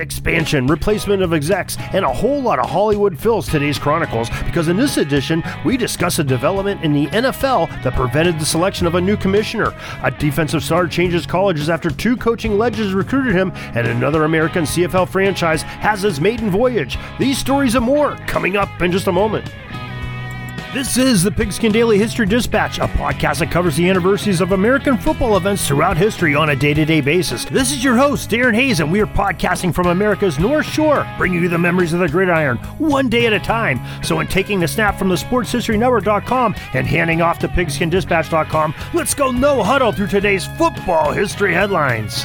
expansion, replacement of execs, and a whole lot of Hollywood fills today's Chronicles because in this edition, we discuss a development in the NFL that prevented the selection of a new commissioner. A defensive star changes colleges after two coaching legends recruited him, and another American CFL franchise has his maiden voyage. These stories and more coming up in just a moment. This is the Pigskin Daily History Dispatch, a podcast that covers the anniversaries of American football events throughout history on a day to day basis. This is your host, Darren Hayes, and we are podcasting from America's North Shore, bringing you the memories of the gridiron one day at a time. So, in taking the snap from the SportsHistoryNetwork.com and handing off to PigskinDispatch.com, let's go no huddle through today's football history headlines.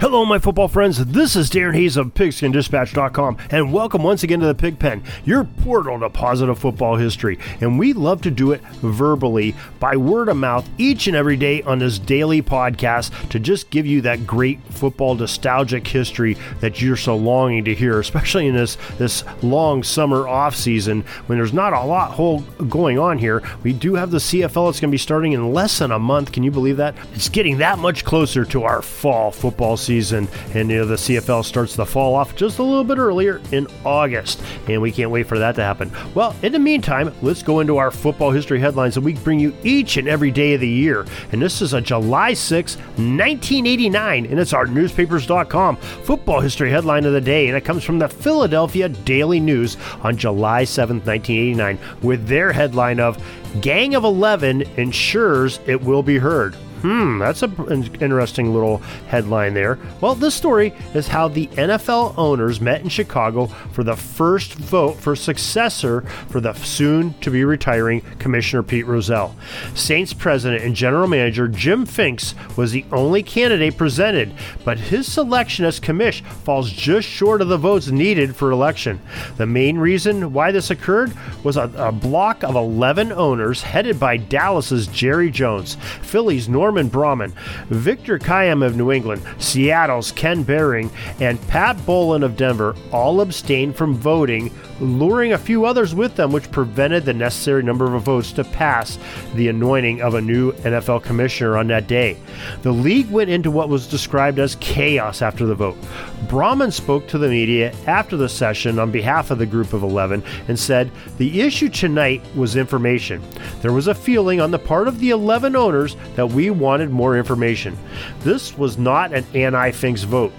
Hello, my football friends. This is Darren Hayes of PigskinDispatch.com, and welcome once again to the Pigpen, your portal to positive football history. And we love to do it verbally by word of mouth each and every day on this daily podcast to just give you that great football nostalgic history that you're so longing to hear, especially in this this long summer off season when there's not a lot whole going on here. We do have the CFL. It's going to be starting in less than a month. Can you believe that? It's getting that much closer to our fall football season season, and you know the CFL starts the fall off just a little bit earlier in August, and we can't wait for that to happen. Well, in the meantime, let's go into our football history headlines that we bring you each and every day of the year. And this is a July 6, 1989, and it's our newspapers.com football history headline of the day, and it comes from the Philadelphia Daily News on July 7, 1989, with their headline of Gang of 11 ensures it will be heard. Hmm, that's an interesting little headline there. Well, this story is how the NFL owners met in Chicago for the first vote for successor for the soon to be retiring Commissioner Pete Rozelle. Saints president and general manager Jim Finks was the only candidate presented, but his selection as commish falls just short of the votes needed for election. The main reason why this occurred was a, a block of 11 owners headed by Dallas's Jerry Jones, Philly's North Norman Braman, Victor Kiam of New England, Seattle's Ken Behring, and Pat Bowlen of Denver all abstained from voting, luring a few others with them, which prevented the necessary number of votes to pass the anointing of a new NFL commissioner on that day. The league went into what was described as chaos after the vote. Braman spoke to the media after the session on behalf of the group of 11 and said the issue tonight was information. There was a feeling on the part of the 11 owners that we wanted more information. This was not an anti Finks vote.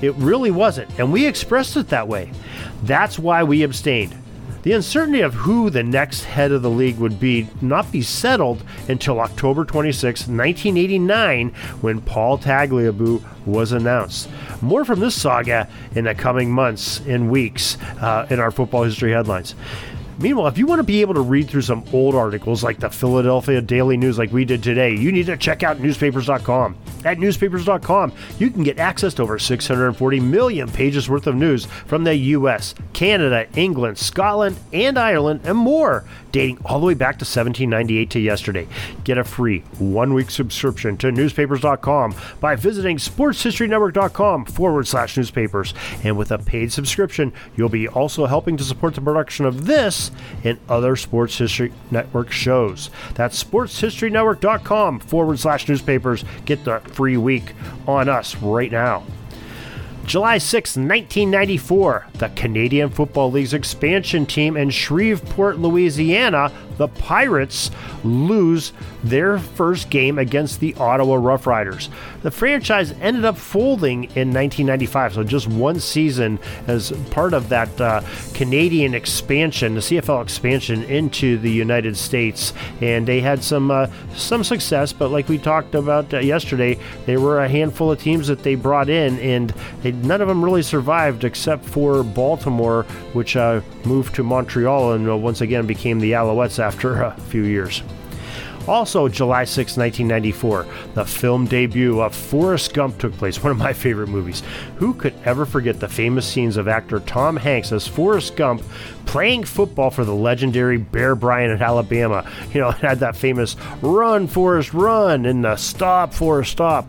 It really wasn't, and we expressed it that way. That's why we abstained. The uncertainty of who the next head of the league would be not be settled until October 26, 1989, when Paul Tagliabue was announced. More from this saga in the coming months and weeks uh, in our football history headlines. Meanwhile, if you want to be able to read through some old articles like the Philadelphia Daily News, like we did today, you need to check out newspapers.com. At newspapers.com, you can get access to over 640 million pages worth of news from the US, Canada, England, Scotland, and Ireland, and more, dating all the way back to 1798 to yesterday. Get a free one week subscription to newspapers.com by visiting sportshistorynetwork.com forward slash newspapers. And with a paid subscription, you'll be also helping to support the production of this and other Sports History Network shows. That's sportshistorynetwork.com forward slash newspapers. Get the free week on us right now. July 6, 1994, the Canadian Football League's expansion team in Shreveport, Louisiana, the Pirates, lose their first game against the Ottawa Roughriders. The franchise ended up folding in 1995, so just one season as part of that uh, Canadian expansion, the CFL expansion into the United States, and they had some uh, some success. But like we talked about uh, yesterday, there were a handful of teams that they brought in, and they, none of them really survived except for Baltimore, which uh, moved to Montreal and uh, once again became the Alouettes after a few years. Also, July 6, 1994, the film debut of Forrest Gump took place, one of my favorite movies. Who could ever forget the famous scenes of actor Tom Hanks as Forrest Gump playing football for the legendary Bear Bryant at Alabama? You know, had that famous run, Forrest, run, and the stop, Forrest, stop.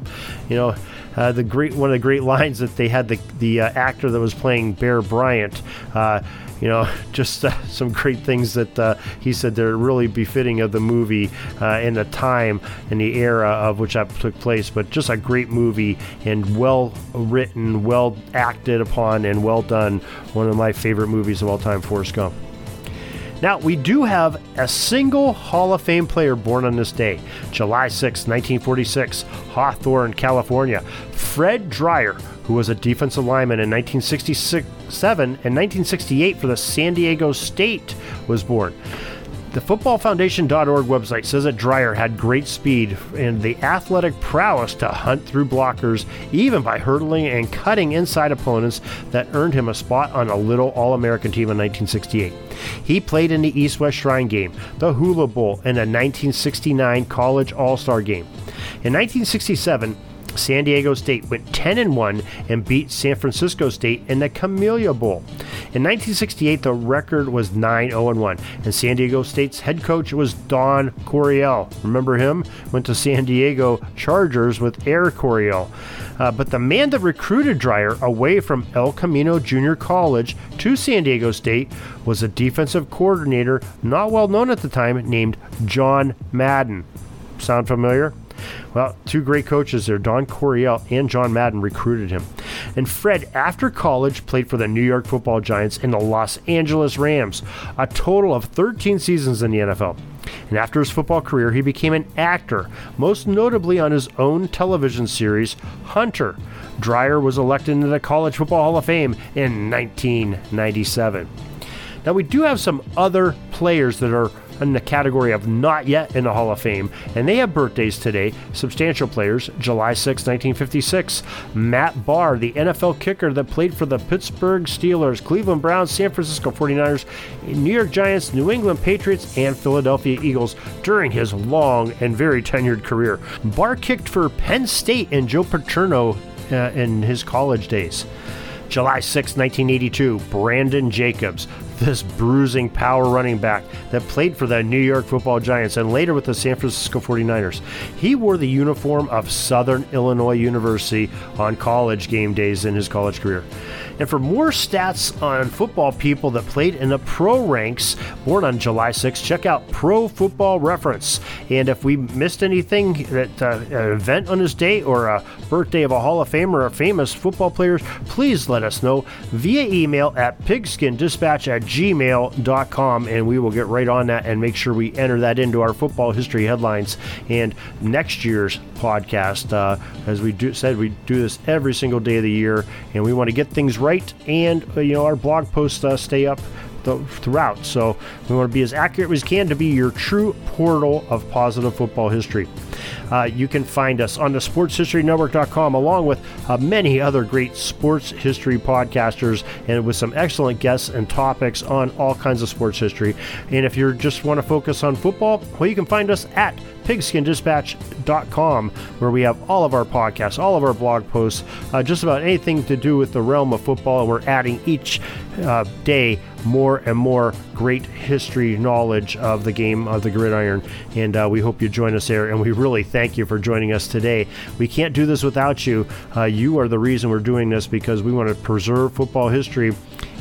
You know, uh, the great one of the great lines that they had the the uh, actor that was playing Bear Bryant. Uh, you know, just uh, some great things that uh, he said they're really befitting of the movie uh, in the time and the era of which that took place. But just a great movie and well written, well acted upon, and well done. One of my favorite movies of all time, Forrest Gump. Now, we do have a single Hall of Fame player born on this day, July 6, 1946, Hawthorne, California. Fred Dryer, who was a defensive lineman in 1967 and 1968 for the San Diego State, was born. The footballfoundation.org website says that Dryer had great speed and the athletic prowess to hunt through blockers, even by hurdling and cutting inside opponents that earned him a spot on a little All American team in 1968. He played in the East West Shrine Game, the Hula Bowl, and the 1969 College All Star Game. In 1967, San Diego State went 10 and 1 and beat San Francisco State in the Camellia Bowl. In 1968, the record was 9 0 1, and San Diego State's head coach was Don Coryell. Remember him? Went to San Diego Chargers with Air Coryell. Uh, but the man that recruited Dryer away from El Camino Junior College to San Diego State was a defensive coordinator not well known at the time named John Madden. Sound familiar? Well, two great coaches there, Don Coryell and John Madden, recruited him. And Fred, after college, played for the New York football Giants and the Los Angeles Rams, a total of 13 seasons in the NFL. And after his football career, he became an actor, most notably on his own television series, Hunter. Dryer was elected into the College Football Hall of Fame in 1997. Now, we do have some other players that are in the category of not yet in the Hall of Fame, and they have birthdays today. Substantial players July 6, 1956. Matt Bahr, the NFL kicker that played for the Pittsburgh Steelers, Cleveland Browns, San Francisco 49ers, New York Giants, New England Patriots, and Philadelphia Eagles during his long and very tenured career. Bahr kicked for Penn State and Joe Paterno uh, in his college days. July 6, 1982, Brandon Jacobs, this bruising power running back that played for the New York football Giants and later with the San Francisco 49ers. He wore the uniform of Southern Illinois University on college game days in his college career. And for more stats on football people that played in the pro ranks, born on July 6, check out Pro Football Reference. And if we missed anything, that uh, an event on his day or a birthday of a Hall of Famer or famous football player, please let us know via email at pigskindispatch at gmail.com and we will get right on that and make sure we enter that into our football history headlines and next year's podcast. Uh, as we do, said, we do this every single day of the year and we want to get things right, and uh, you know our blog posts uh, stay up throughout. So we want to be as accurate as we can to be your true portal of positive football history. Uh, you can find us on the sportshistorynetwork.com along with uh, many other great sports history podcasters and with some excellent guests and topics on all kinds of sports history. And if you just want to focus on football, well, you can find us at pigskindispatch.com, where we have all of our podcasts, all of our blog posts, uh, just about anything to do with the realm of football. And we're adding each uh, day more and more great history knowledge of the game of the gridiron. And uh, we hope you join us there. And we really thank you for joining us today. We can't do this without you. Uh, you are the reason we're doing this because we want to preserve football history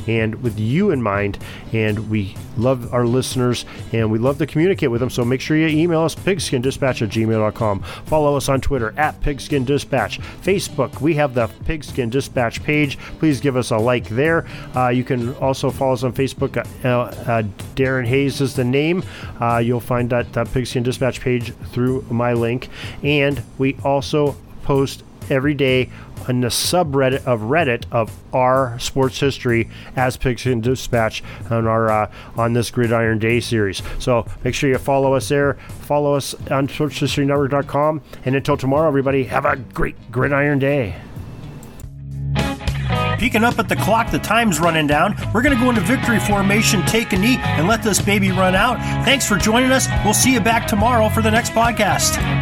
and with you in mind. And we love our listeners and we love to communicate with them. So make sure you email us pigskindispatch at gmail.com. Follow us on Twitter at Pigskin Dispatch. Facebook, we have the Pigskin Dispatch page. Please give us a like there. Uh, you can also follow us on Facebook. Uh, uh, Darren Hayes is the name. Uh, you'll find that, that Pigskin Dispatch page through my link. And we also post every day on the subreddit of Reddit of our sports history as Pigskin Dispatch on our uh, on this Gridiron Day series. So make sure you follow us there. Follow us on SportsHistoryNetwork.com. And until tomorrow, everybody, have a great Gridiron Day. Peeking up at the clock, the time's running down. We're going to go into victory formation, take a knee, and let this baby run out. Thanks for joining us. We'll see you back tomorrow for the next podcast.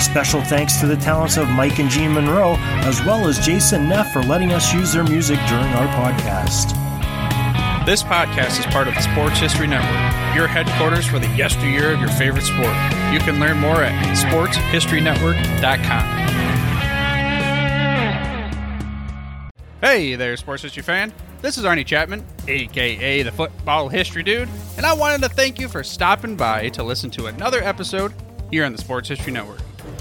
Special thanks to the talents of Mike and Jean Monroe, as well as Jason Neff for letting us use their music during our podcast. This podcast is part of the Sports History Network, your headquarters for the yesteryear of your favorite sport. You can learn more at sportshistorynetwork.com. Hey there, sports history fan. This is Arnie Chapman, aka the Football History Dude, and I wanted to thank you for stopping by to listen to another episode here on the Sports History Network.